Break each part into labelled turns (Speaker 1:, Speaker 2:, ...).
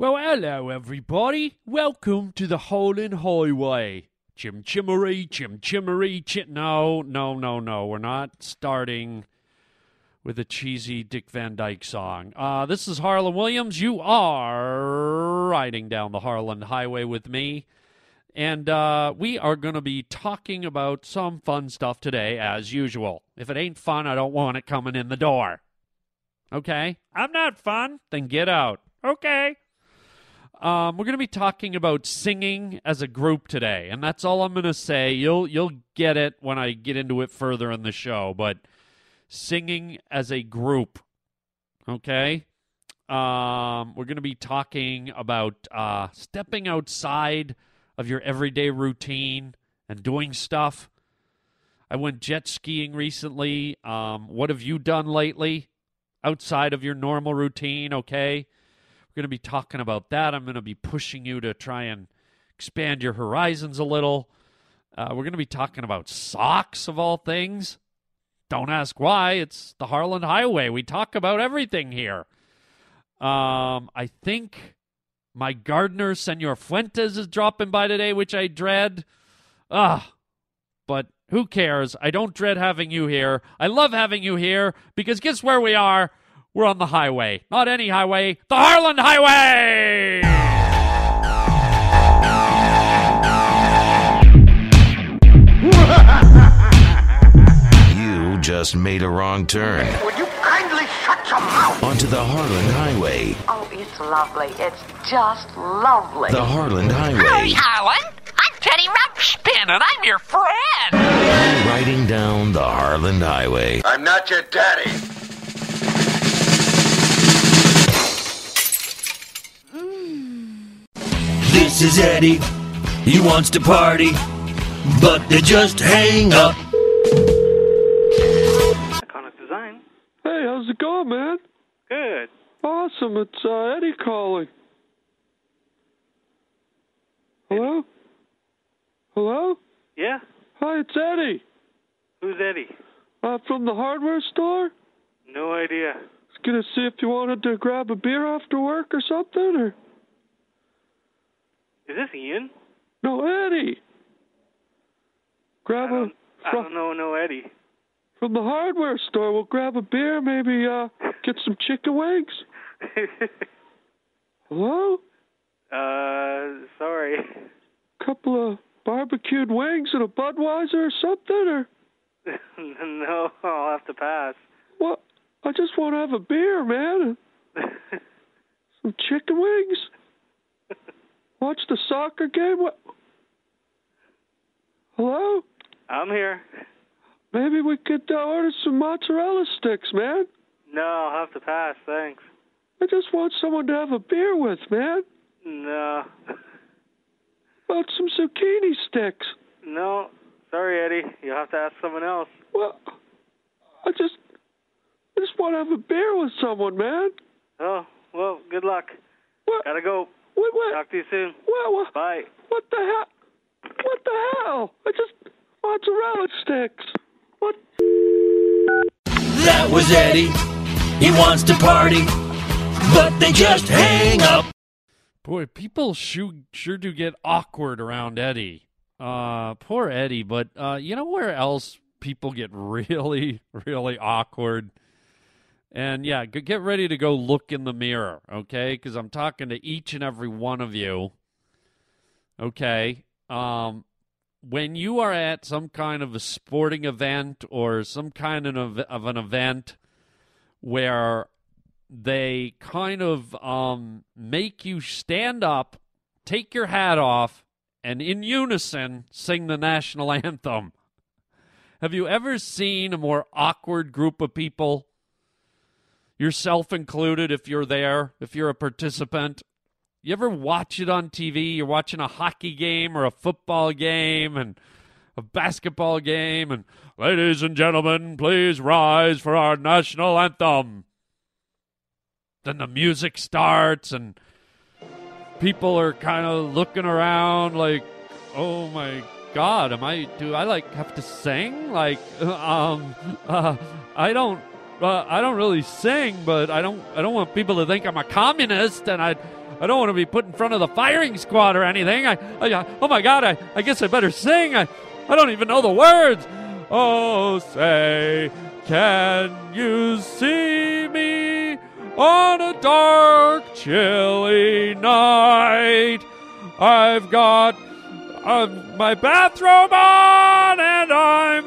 Speaker 1: Well, hello, everybody. Welcome to the Harland Highway. Chim chimmery, chim chimmery, chim. No, no, no, no. We're not starting with a cheesy Dick Van Dyke song. Uh, this is Harland Williams. You are riding down the Harland Highway with me. And uh, we are going to be talking about some fun stuff today, as usual. If it ain't fun, I don't want it coming in the door. Okay? I'm not fun. Then get out. Okay. Um, we're going to be talking about singing as a group today, and that's all I'm going to say. You'll you'll get it when I get into it further in the show, but singing as a group, okay? Um, we're going to be talking about uh, stepping outside of your everyday routine and doing stuff. I went jet skiing recently. Um, what have you done lately outside of your normal routine? Okay. We're going to be talking about that. I'm going to be pushing you to try and expand your horizons a little. Uh, we're going to be talking about socks, of all things. Don't ask why. It's the Harland Highway. We talk about everything here. Um, I think my gardener, Senor Fuentes, is dropping by today, which I dread. Ah, but who cares? I don't dread having you here. I love having you here because guess where we are? We're on the highway. Not any highway, the Harland Highway!
Speaker 2: You just made a wrong turn
Speaker 3: Would you kindly shut your mouth?
Speaker 2: onto the Harland Highway.
Speaker 4: Oh, it's lovely. It's just lovely.
Speaker 2: The Harland
Speaker 5: Hi,
Speaker 2: Highway.
Speaker 5: Harland. I'm Teddy Rumpspin, and I'm your friend.
Speaker 2: Riding down the Harland Highway.
Speaker 3: I'm not your daddy.
Speaker 6: This is Eddie. He wants to party, but they just hang up.
Speaker 7: Iconic Design.
Speaker 8: Hey, how's it going, man?
Speaker 7: Good.
Speaker 8: Awesome. It's uh, Eddie calling. Hello? Hello?
Speaker 7: Yeah?
Speaker 8: Hi, it's Eddie.
Speaker 7: Who's Eddie?
Speaker 8: Uh, from the hardware store.
Speaker 7: No idea.
Speaker 8: I was gonna see if you wanted to grab a beer after work or something, or
Speaker 7: Is this Ian?
Speaker 8: no, Eddie. Grab
Speaker 7: I
Speaker 8: a
Speaker 7: I
Speaker 8: from,
Speaker 7: don't know no Eddie.
Speaker 8: from the hardware store. We'll grab a beer, maybe uh, get some chicken wings. Hello?
Speaker 7: uh, sorry.
Speaker 8: Couple of barbecued wings and a Budweiser or something, or
Speaker 7: no, I'll have to pass.
Speaker 8: what? I just want to have a beer, man. Some chicken wings. Watch the soccer game. What? Hello?
Speaker 7: I'm here.
Speaker 8: Maybe we could uh, order some mozzarella sticks, man.
Speaker 7: No, I'll have to pass. Thanks.
Speaker 8: I just want someone to have a beer with, man.
Speaker 7: No.
Speaker 8: About some zucchini sticks.
Speaker 7: No. Sorry, Eddie. You'll have to ask someone else.
Speaker 8: Well, I just, I just want to have a beer with someone, man.
Speaker 7: Oh, well, good luck.
Speaker 8: What?
Speaker 7: Gotta go.
Speaker 8: What? What?
Speaker 7: Talk to you soon.
Speaker 8: What? What?
Speaker 7: Bye.
Speaker 8: What the hell? What the hell? I just mozzarella sticks. What?
Speaker 6: That was Eddie. He wants to party, but they just hang up.
Speaker 1: Boy, people sure, sure do get awkward around Eddie. Uh, poor Eddie, but uh, you know where else people get really, really awkward? And yeah, get ready to go look in the mirror, okay? Because I'm talking to each and every one of you. Okay. Um, when you are at some kind of a sporting event or some kind of, of an event where they kind of um, make you stand up, take your hat off, and in unison sing the national anthem. Have you ever seen a more awkward group of people? Yourself included, if you're there, if you're a participant. You ever watch it on TV? You're watching a hockey game or a football game and a basketball game, and ladies and gentlemen, please rise for our national anthem. Then the music starts, and people are kind of looking around like, oh my god, am I, do I like have to sing? Like, um, uh, I don't. Uh, I don't really sing, but I don't. I don't want people to think I'm a communist, and I, I don't want to be put in front of the firing squad or anything. I, I oh my God, I, I guess I better sing. I, I don't even know the words. Oh, say, can you see me on a dark, chilly night? I've got uh, my bathrobe on and I'm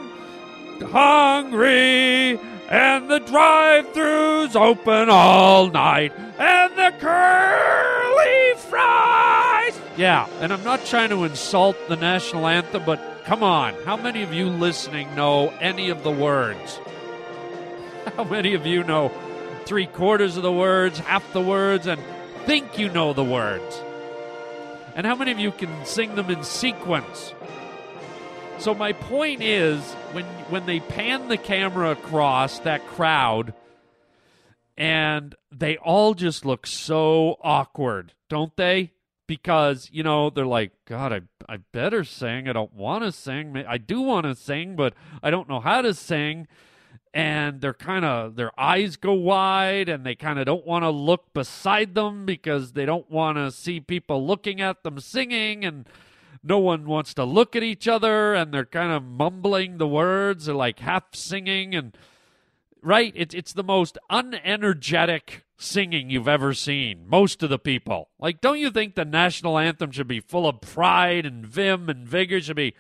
Speaker 1: hungry, and the drive-throughs open all night, and the curly fries. Yeah, and I'm not trying to insult the national anthem, but come on, how many of you listening know any of the words? How many of you know three quarters of the words, half the words, and think you know the words? And how many of you can sing them in sequence? So my point is when when they pan the camera across that crowd and they all just look so awkward, don't they? Because, you know, they're like, God, I, I better sing. I don't want to sing. I do want to sing, but I don't know how to sing. And they're kind of, their eyes go wide and they kind of don't want to look beside them because they don't want to see people looking at them singing. And no one wants to look at each other and they're kind of mumbling the words or like half singing and right? It's it's the most unenergetic singing you've ever seen most of the people. Like don't you think the national anthem should be full of pride and vim and vigor? Should be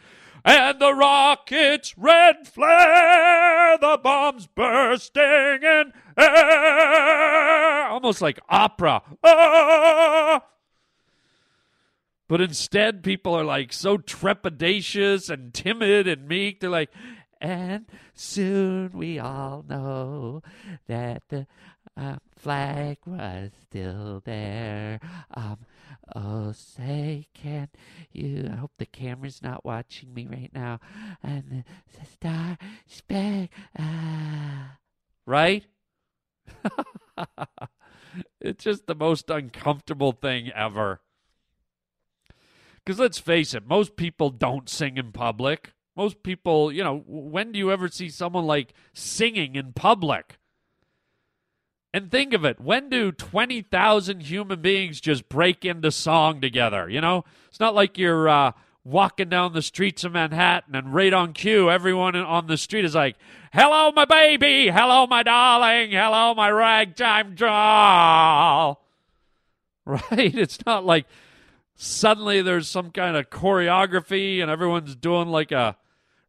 Speaker 1: and the rockets red flare the bombs bursting in air. Almost like opera. Ah! But instead, people are like so trepidatious and timid and meek. They're like, and soon we all know that the uh, flag was still there. Um, oh, say, can you? I hope the camera's not watching me right now. And the star spangled. Ah. Right? it's just the most uncomfortable thing ever. Because let's face it, most people don't sing in public. Most people, you know, when do you ever see someone like singing in public? And think of it when do 20,000 human beings just break into song together? You know, it's not like you're uh, walking down the streets of Manhattan and right on cue, everyone on the street is like, Hello, my baby. Hello, my darling. Hello, my ragtime doll. Right? It's not like suddenly there's some kind of choreography and everyone's doing like a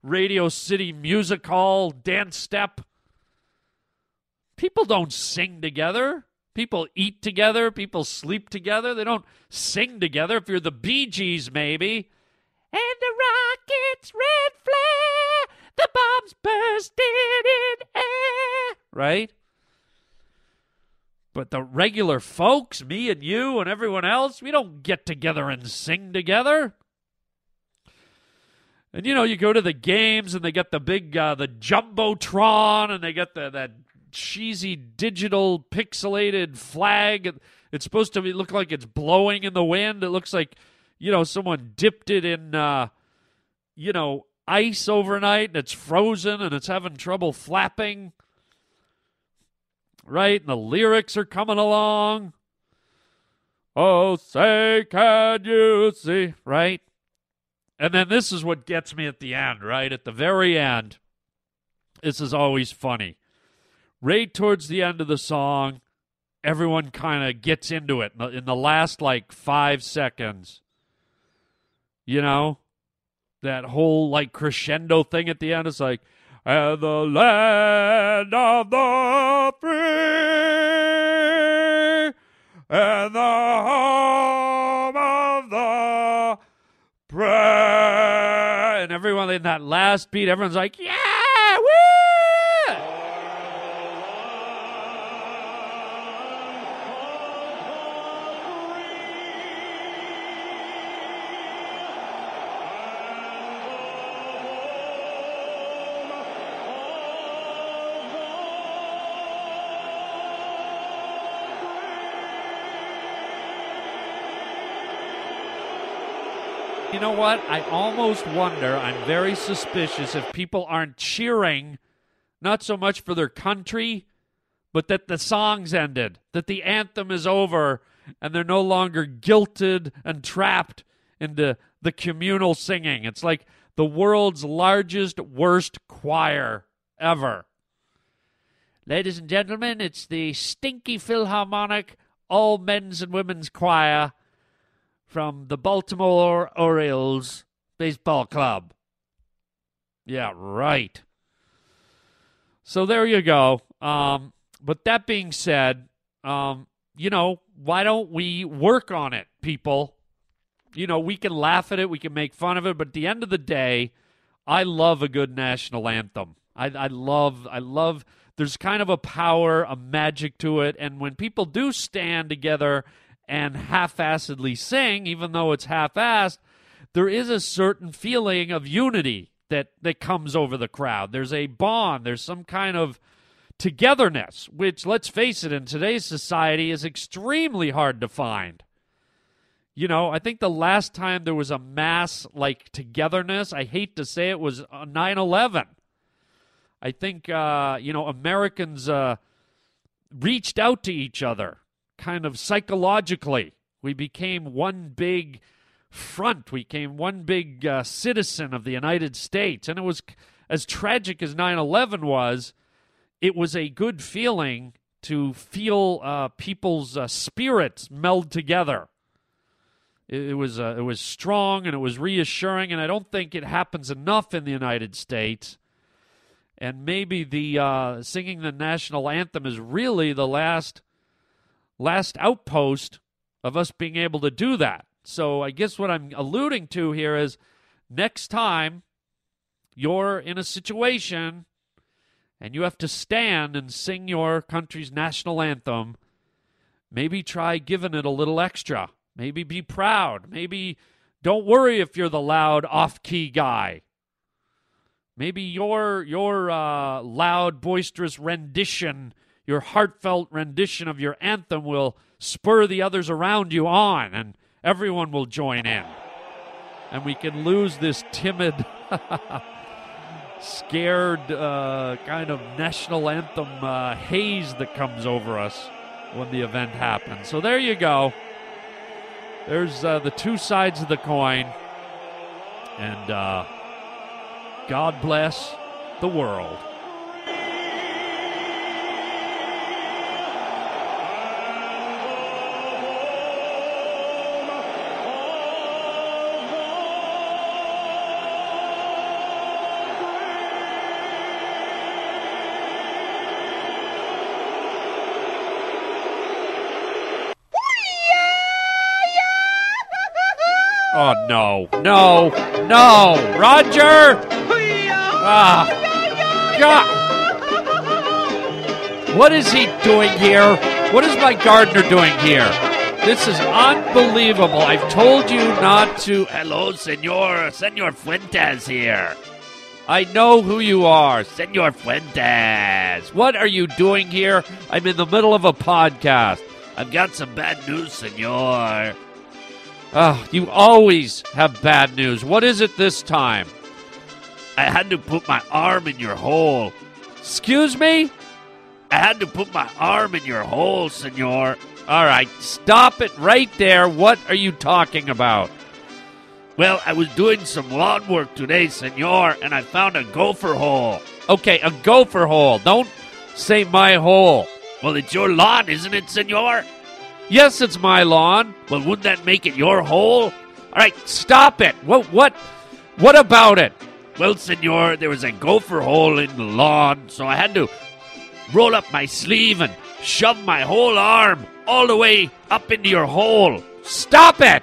Speaker 1: Radio City music hall dance step. People don't sing together. People eat together. People sleep together. They don't sing together. If you're the Bee Gees, maybe. And the rockets red flare, the bombs bursting in air. Right? But the regular folks, me and you and everyone else, we don't get together and sing together. And you know, you go to the games and they get the big uh, the jumbotron and they get the that cheesy digital pixelated flag. It's supposed to be, look like it's blowing in the wind. It looks like you know someone dipped it in uh, you know ice overnight and it's frozen and it's having trouble flapping right? And the lyrics are coming along. Oh, say, can you see? Right? And then this is what gets me at the end, right? At the very end, this is always funny. Right towards the end of the song, everyone kind of gets into it in the, in the last like five seconds. You know? That whole like crescendo thing at the end is like, and the land of the free and the home of the brave. And everyone in that last beat, everyone's like, yeah, You know what? I almost wonder, I'm very suspicious if people aren't cheering, not so much for their country, but that the song's ended, that the anthem is over, and they're no longer guilted and trapped into the communal singing. It's like the world's largest, worst choir ever. Ladies and gentlemen, it's the Stinky Philharmonic All Men's and Women's Choir from the Baltimore Orioles Baseball Club. Yeah, right. So there you go. Um, but that being said, um, you know, why don't we work on it, people? You know, we can laugh at it, we can make fun of it, but at the end of the day, I love a good national anthem. I, I love, I love. There's kind of a power, a magic to it, and when people do stand together and half-assedly sing, even though it's half-assed, there is a certain feeling of unity that that comes over the crowd. There's a bond. There's some kind of togetherness, which, let's face it, in today's society is extremely hard to find. You know, I think the last time there was a mass like togetherness, I hate to say it, was 9 11. I think, uh, you know, Americans uh, reached out to each other kind of psychologically. We became one big front. We became one big uh, citizen of the United States. And it was as tragic as 9 11 was, it was a good feeling to feel uh, people's uh, spirits meld together. It, it was uh, it was strong and it was reassuring, and I don't think it happens enough in the United States. And maybe the uh, singing the national anthem is really the last last outpost of us being able to do that. So I guess what I'm alluding to here is next time you're in a situation and you have to stand and sing your country's national anthem, maybe try giving it a little extra. Maybe be proud. Maybe don't worry if you're the loud off key guy. Maybe your your uh, loud, boisterous rendition, your heartfelt rendition of your anthem will spur the others around you on, and everyone will join in. And we can lose this timid, scared uh, kind of national anthem uh, haze that comes over us when the event happens. So there you go. There's uh, the two sides of the coin. And uh, God bless the world. Oh no, no, no, Roger! Ah, God! What is he doing here? What is my gardener doing here? This is unbelievable. I've told you not to.
Speaker 5: Hello, Senor. Senor Fuentes here.
Speaker 1: I know who you are.
Speaker 5: Senor Fuentes.
Speaker 1: What are you doing here? I'm in the middle of a podcast.
Speaker 5: I've got some bad news, Senor.
Speaker 1: Oh, you always have bad news. What is it this time?
Speaker 5: I had to put my arm in your hole.
Speaker 1: Excuse me?
Speaker 5: I had to put my arm in your hole, Senor.
Speaker 1: All right, stop it right there. What are you talking about?
Speaker 5: Well, I was doing some lawn work today, Senor, and I found a gopher hole.
Speaker 1: Okay, a gopher hole. Don't say my hole.
Speaker 5: Well, it's your lawn, isn't it, Senor?
Speaker 1: Yes, it's my lawn.
Speaker 5: Well, wouldn't that make it your hole?
Speaker 1: All right, stop it. What what what about it?
Speaker 5: Well, Senor, there was a gopher hole in the lawn, so I had to roll up my sleeve and shove my whole arm all the way up into your hole.
Speaker 1: Stop it.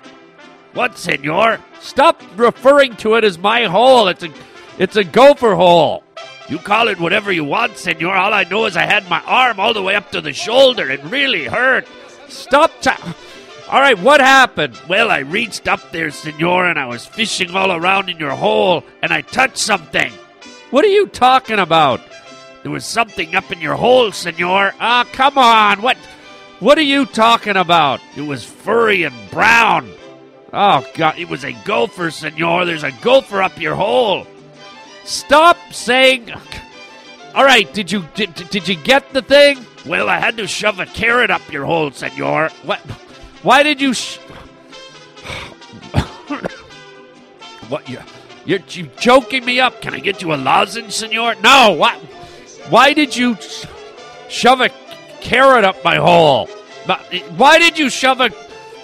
Speaker 5: What, Senor?
Speaker 1: Stop referring to it as my hole. It's a it's a gopher hole.
Speaker 5: You call it whatever you want, Senor. All I know is I had my arm all the way up to the shoulder. It really hurt.
Speaker 1: Stop ta- All right, what happened?
Speaker 5: Well, I reached up there, Senor, and I was fishing all around in your hole, and I touched something.
Speaker 1: What are you talking about?
Speaker 5: There was something up in your hole, Senor.
Speaker 1: Ah, come on. What what are you talking about?
Speaker 5: It was furry and brown.
Speaker 1: Oh god,
Speaker 5: It was a gopher, Senor. There's a gopher up your hole.
Speaker 1: stop saying All right, did you did, did you get the thing?
Speaker 5: Well, I had to shove a carrot up your hole, Senor.
Speaker 1: What Why did you? Sh- what you? You're, you joking me up? Can I get you a lozenge, senor? No. What? Why did you sh- shove a carrot up my hole? Why did you shove a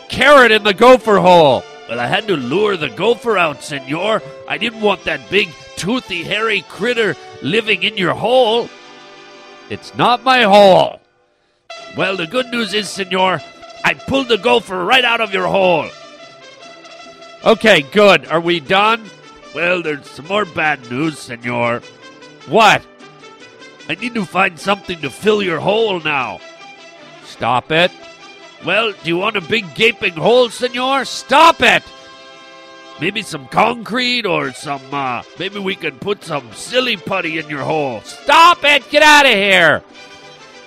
Speaker 1: carrot in the gopher hole?
Speaker 5: Well, I had to lure the gopher out, senor. I didn't want that big, toothy, hairy critter living in your hole.
Speaker 1: It's not my hole.
Speaker 5: Well, the good news is, senor, I pulled the gopher right out of your hole.
Speaker 1: Okay, good. Are we done?
Speaker 5: Well, there's some more bad news, senor.
Speaker 1: What?
Speaker 5: I need to find something to fill your hole now.
Speaker 1: Stop it.
Speaker 5: Well, do you want a big gaping hole, senor?
Speaker 1: Stop it.
Speaker 5: Maybe some concrete or some, uh, maybe we can put some silly putty in your hole.
Speaker 1: Stop it. Get out of here.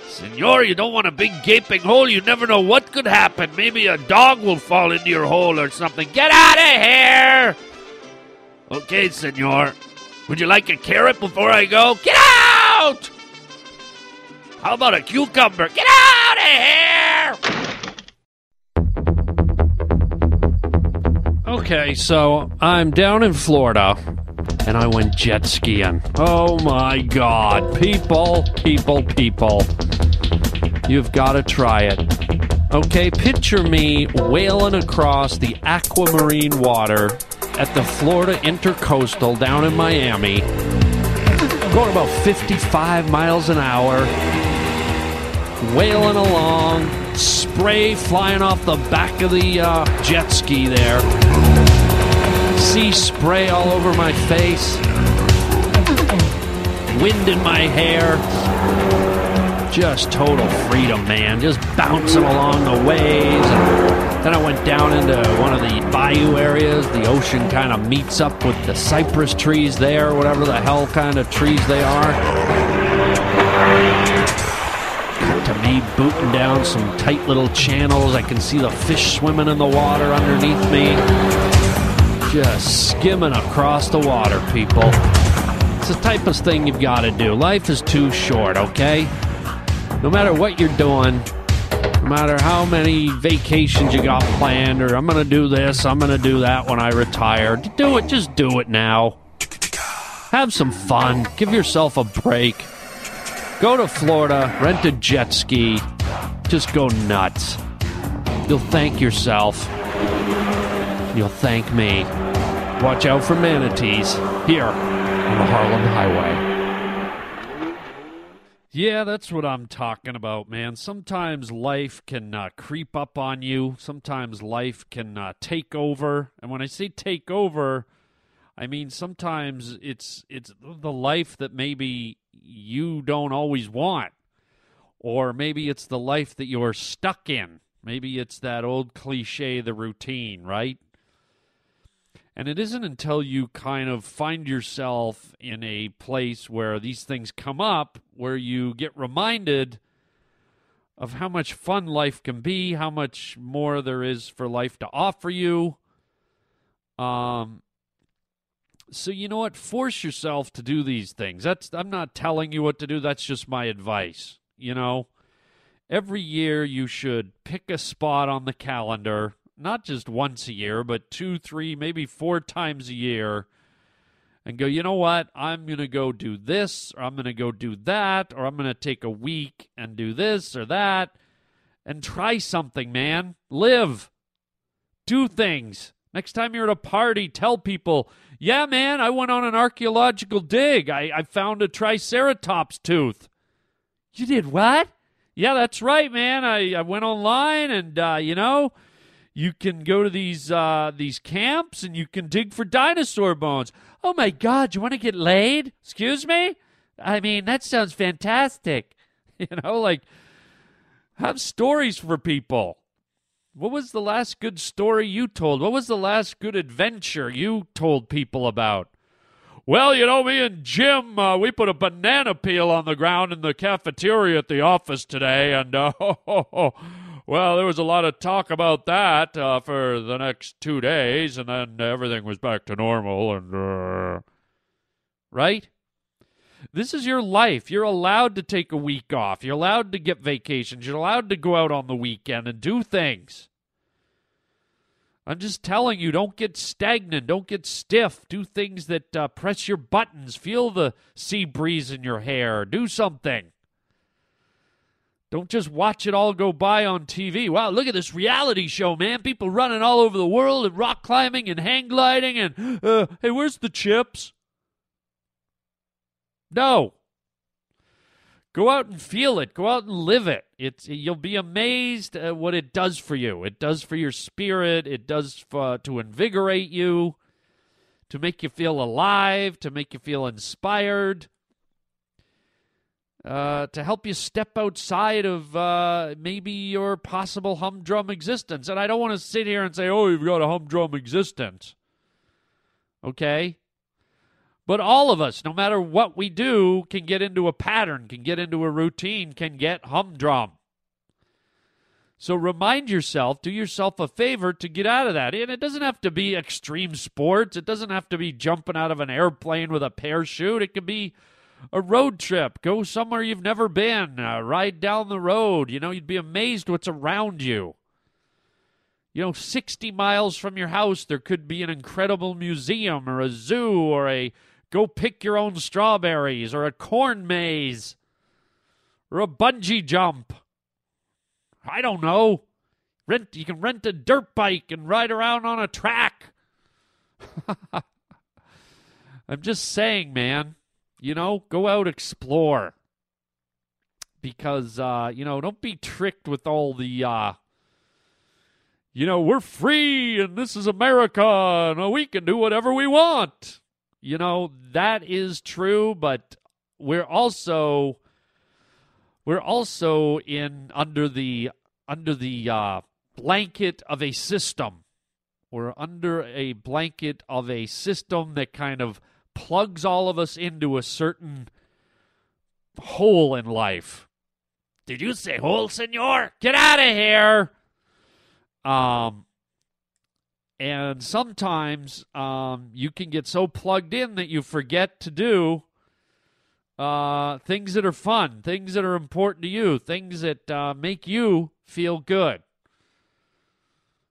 Speaker 5: Senor, you don't want a big gaping hole. You never know what could happen. Maybe a dog will fall into your hole or something. Get out of here! Okay, senor. Would you like a carrot before I go? Get out! How about a cucumber? Get out of here!
Speaker 1: Okay, so I'm down in Florida and I went jet skiing. Oh my god. People, people, people. You've got to try it. Okay, picture me whaling across the aquamarine water at the Florida Intercoastal down in Miami, going about 55 miles an hour, whaling along, spray flying off the back of the uh, jet ski there, sea spray all over my face, wind in my hair. Just total freedom, man. Just bouncing along the waves. Then I went down into one of the bayou areas. The ocean kind of meets up with the cypress trees there, whatever the hell kind of trees they are. Me booting down some tight little channels. I can see the fish swimming in the water underneath me. Just skimming across the water, people. It's the type of thing you've got to do. Life is too short, okay? No matter what you're doing, no matter how many vacations you got planned, or I'm going to do this, I'm going to do that when I retire, do it. Just do it now. Have some fun. Give yourself a break. Go to Florida, rent a jet ski. Just go nuts. You'll thank yourself. You'll thank me. Watch out for manatees here on the Harland Highway. Yeah, that's what I'm talking about, man. Sometimes life can uh, creep up on you. Sometimes life can uh, take over. And when I say take over, I mean sometimes it's it's the life that maybe you don't always want, or maybe it's the life that you're stuck in. Maybe it's that old cliche, the routine, right? And it isn't until you kind of find yourself in a place where these things come up where you get reminded of how much fun life can be, how much more there is for life to offer you. Um so you know what? Force yourself to do these things. That's I'm not telling you what to do, that's just my advice, you know. Every year you should pick a spot on the calendar not just once a year, but two, three, maybe four times a year, and go, you know what? I'm going to go do this, or I'm going to go do that, or I'm going to take a week and do this or that, and try something, man. Live. Do things. Next time you're at a party, tell people, yeah, man, I went on an archaeological dig. I, I found a Triceratops tooth. You did what? Yeah, that's right, man. I, I went online and, uh, you know, you can go to these uh, these camps and you can dig for dinosaur bones. Oh my God, you want to get laid? Excuse me? I mean, that sounds fantastic. You know, like have stories for people. What was the last good story you told? What was the last good adventure you told people about? Well, you know, me and Jim, uh, we put a banana peel on the ground in the cafeteria at the office today, and uh, well, there was a lot of talk about that uh, for the next two days, and then everything was back to normal. And uh, right, this is your life. You're allowed to take a week off. You're allowed to get vacations. You're allowed to go out on the weekend and do things. I'm just telling you, don't get stagnant. Don't get stiff. Do things that uh, press your buttons. Feel the sea breeze in your hair. Do something. Don't just watch it all go by on TV. Wow, look at this reality show, man. People running all over the world and rock climbing and hang gliding and, uh, hey, where's the chips? No. Go out and feel it. Go out and live it. It's you'll be amazed at what it does for you. It does for your spirit. It does for, to invigorate you, to make you feel alive, to make you feel inspired, uh, to help you step outside of uh, maybe your possible humdrum existence. And I don't want to sit here and say, "Oh, you've got a humdrum existence." Okay, but all of us, no matter what we do, can get into a pattern, can get into a routine, can get humdrum. So remind yourself, do yourself a favor to get out of that. And it doesn't have to be extreme sports, it doesn't have to be jumping out of an airplane with a parachute. It could be a road trip. Go somewhere you've never been, uh, ride down the road. You know, you'd be amazed what's around you. You know, 60 miles from your house, there could be an incredible museum or a zoo or a Go pick your own strawberries or a corn maze or a bungee jump. I don't know. Rent you can rent a dirt bike and ride around on a track. I'm just saying, man. You know, go out explore. Because uh, you know, don't be tricked with all the uh you know, we're free and this is America and we can do whatever we want. You know, that is true, but we're also we're also in under the under the uh, blanket of a system. We're under a blanket of a system that kind of plugs all of us into a certain hole in life. Did you say hole, senor? Get out of here. Um, and sometimes um, you can get so plugged in that you forget to do uh, things that are fun, things that are important to you, things that uh, make you feel good.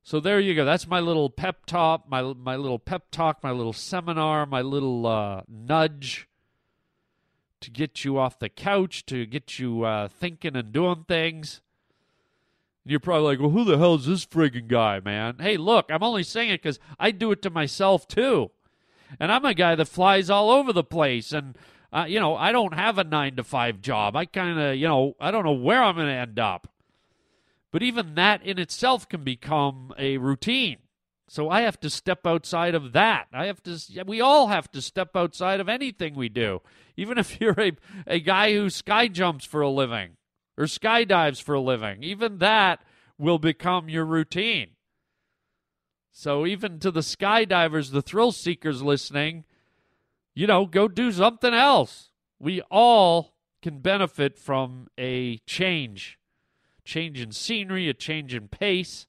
Speaker 1: So there you go. That's my little pep talk, my my little pep talk, my little seminar, my little uh, nudge to get you off the couch, to get you uh, thinking and doing things. You're probably like, well, who the hell is this friggin' guy, man? Hey, look, I'm only saying it because I do it to myself too. And I'm a guy that flies all over the place. And, uh, you know, I don't have a nine to five job. I kind of, you know, I don't know where I'm going to end up. But even that in itself can become a routine. So I have to step outside of that. I have to, we all have to step outside of anything we do. Even if you're a, a guy who sky jumps for a living or skydives for a living. Even that will become your routine. So, even to the skydivers, the thrill seekers listening, you know, go do something else. We all can benefit from a change change in scenery, a change in pace.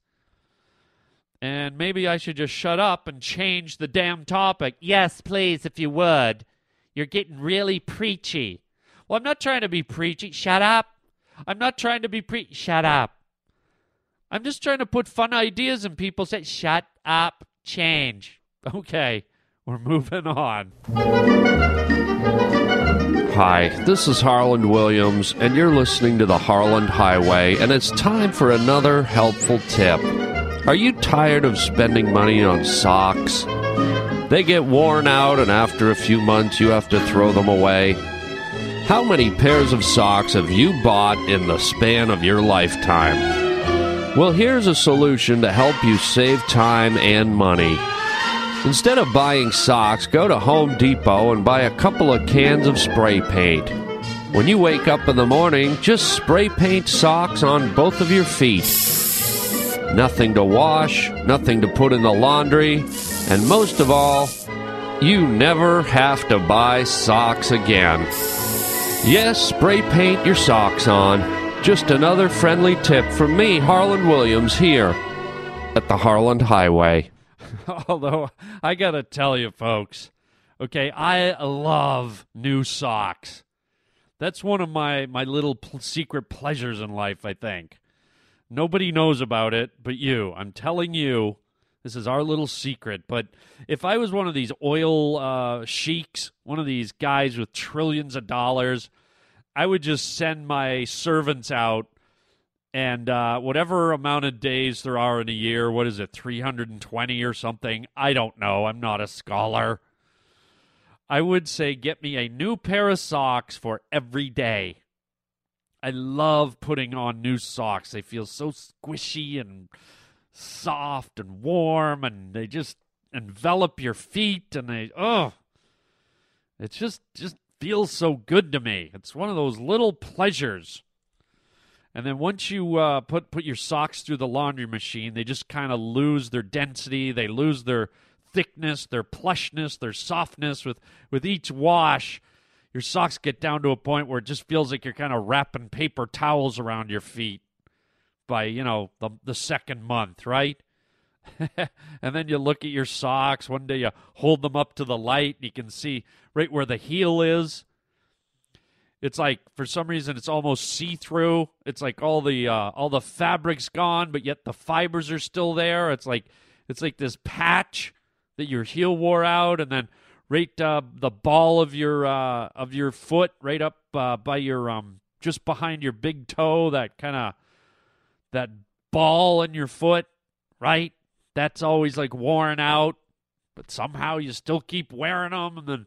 Speaker 1: And maybe I should just shut up and change the damn topic. Yes, please, if you would. You're getting really preachy. Well, I'm not trying to be preachy. Shut up. I'm not trying to be pre. Shut up. I'm just trying to put fun ideas in people. Say, shut up, change. Okay, we're moving on. Hi, this is Harland Williams, and you're listening to the Harland Highway, and it's time for another helpful tip. Are you tired of spending money on socks? They get worn out, and after a few months, you have to throw them away. How many pairs of socks have you bought in the span of your lifetime? Well, here's a solution to help you save time and money. Instead of buying socks, go to Home Depot and buy a couple of cans of spray paint. When you wake up in the morning, just spray paint socks on both of your feet. Nothing to wash, nothing to put in the laundry, and most of all, you never have to buy socks again. Yes, spray paint your socks on. Just another friendly tip from me, Harland Williams, here at the Harland Highway. Although, I gotta tell you, folks, okay, I love new socks. That's one of my, my little pl- secret pleasures in life, I think. Nobody knows about it but you. I'm telling you, This is our little secret. But if I was one of these oil uh, sheiks, one of these guys with trillions of dollars, I would just send my servants out and uh, whatever amount of days there are in a year, what is it, 320 or something? I don't know. I'm not a scholar. I would say get me a new pair of socks for every day. I love putting on new socks. They feel so squishy and soft and warm, and they just envelop your feet, and they, oh, it just, just feels so good to me. It's one of those little pleasures. And then once you uh, put put your socks through the laundry machine, they just kind of lose their density. They lose their thickness, their plushness, their softness. With with each wash, your socks get down to a point where it just feels like you're kind of wrapping paper towels around your feet by you know the the second month, right? and then you look at your socks. One day you hold them up to the light, and you can see right where the heel is it's like for some reason it's almost see through. It's like all the uh, all the fabric's gone, but yet the fibers are still there. It's like it's like this patch that your heel wore out, and then right uh, the ball of your uh, of your foot, right up uh, by your um just behind your big toe, that kind of that ball in your foot, right? That's always like worn out, but somehow you still keep wearing them, and then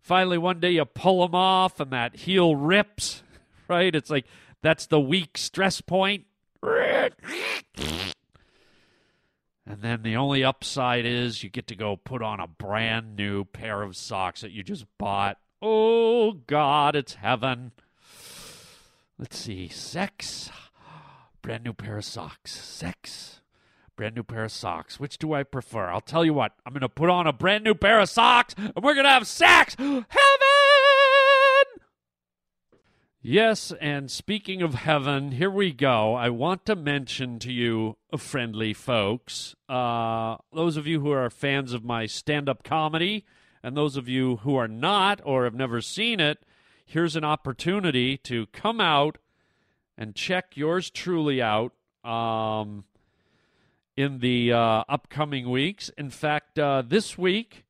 Speaker 1: finally one day you pull them off and that heel rips, right? It's like that's the weak stress point. And then the only upside is you get to go put on a brand new pair of socks that you just bought. Oh, God, it's heaven. Let's see. Sex. Brand new pair of socks. Sex. Brand new pair of socks. Which do I prefer? I'll tell you what. I'm going to put on a brand new pair of socks and we're going to have sex. Heaven! Yes, and speaking of heaven, here we go. I want to mention to you, friendly folks, uh, those of you who are fans of my stand up comedy, and those of you who are not or have never seen it, here's an opportunity to come out and check yours truly out. Um, in the uh, upcoming weeks. In fact, uh, this week,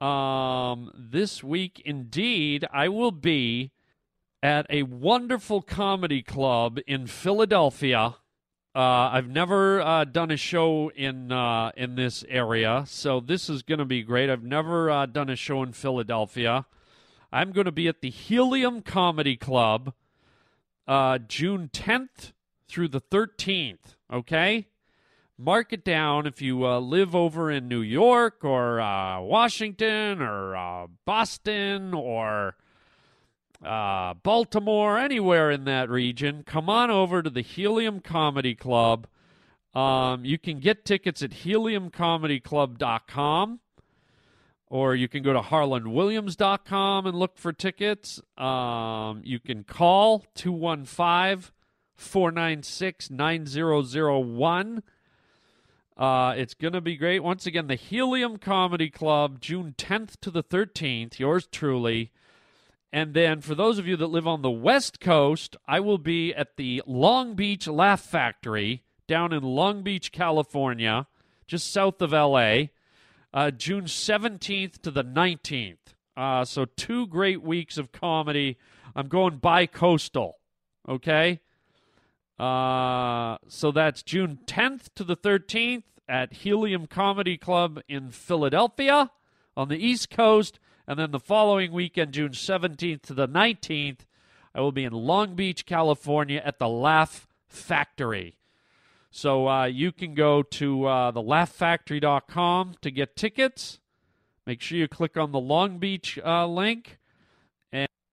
Speaker 1: um, this week indeed, I will be at a wonderful comedy club in Philadelphia. Uh, I've never uh, done a show in uh, in this area, so this is going to be great. I've never uh, done a show in Philadelphia. I'm going to be at the Helium Comedy Club June 10th through the 13th. Okay, mark it down if you uh, live over in New York or uh, Washington or uh, Boston or uh, Baltimore, anywhere in that region. Come on over to the Helium Comedy Club. Um, you can get tickets at heliumcomedyclub.com or you can go to harlandwilliams.com and look for tickets. Um, you can call 215 496 9001 uh, it's going to be great. Once again, the Helium Comedy Club, June 10th to the 13th. Yours truly. And then for those of you that live on the West Coast, I will be at the Long Beach Laugh Factory down in Long Beach, California, just south of LA, uh, June 17th to the 19th. Uh, so, two great weeks of comedy. I'm going bi coastal, okay? Uh, so that's June 10th to the 13th at Helium Comedy Club in Philadelphia on the East Coast. And then the following weekend, June 17th to the 19th, I will be in Long Beach, California at the Laugh Factory. So uh, you can go to uh, thelaughfactory.com to get tickets. Make sure you click on the Long Beach uh, link.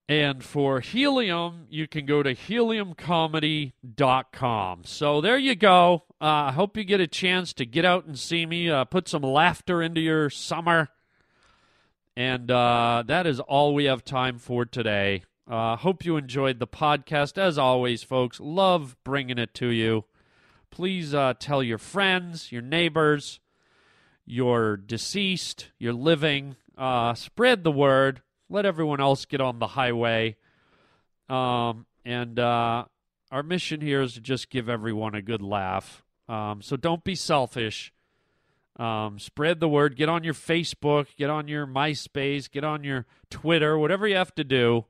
Speaker 1: And for Helium, you can go to heliumcomedy.com. So there you go. Uh, I uh, hope you get a chance to get out and see me, uh, put some laughter into your summer. And uh, that is all we have time for today. Hope you enjoyed the podcast. As always, folks, love bringing it to you. Please uh, tell your friends, your neighbors, your deceased, your living. Uh, spread the word let everyone else get on the highway. Um, and uh, our mission here is to just give everyone a good laugh. Um, so don't be selfish. Um, spread the word. Get on your Facebook. Get on your MySpace. Get on your Twitter. Whatever you have to do.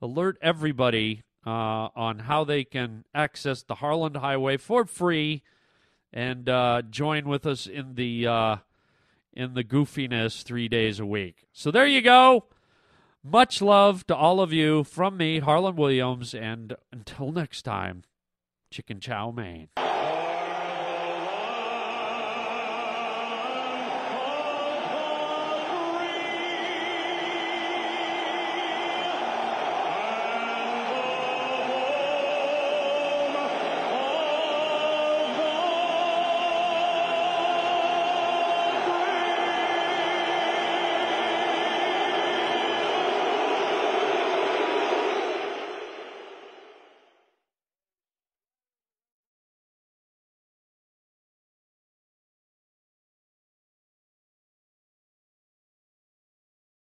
Speaker 1: Alert everybody uh, on how they can access the Harland Highway for free, and uh, join with us in the uh, in the goofiness three days a week. So there you go. Much love to all of you from me, Harland Williams, and until next time, Chicken Chow Mein.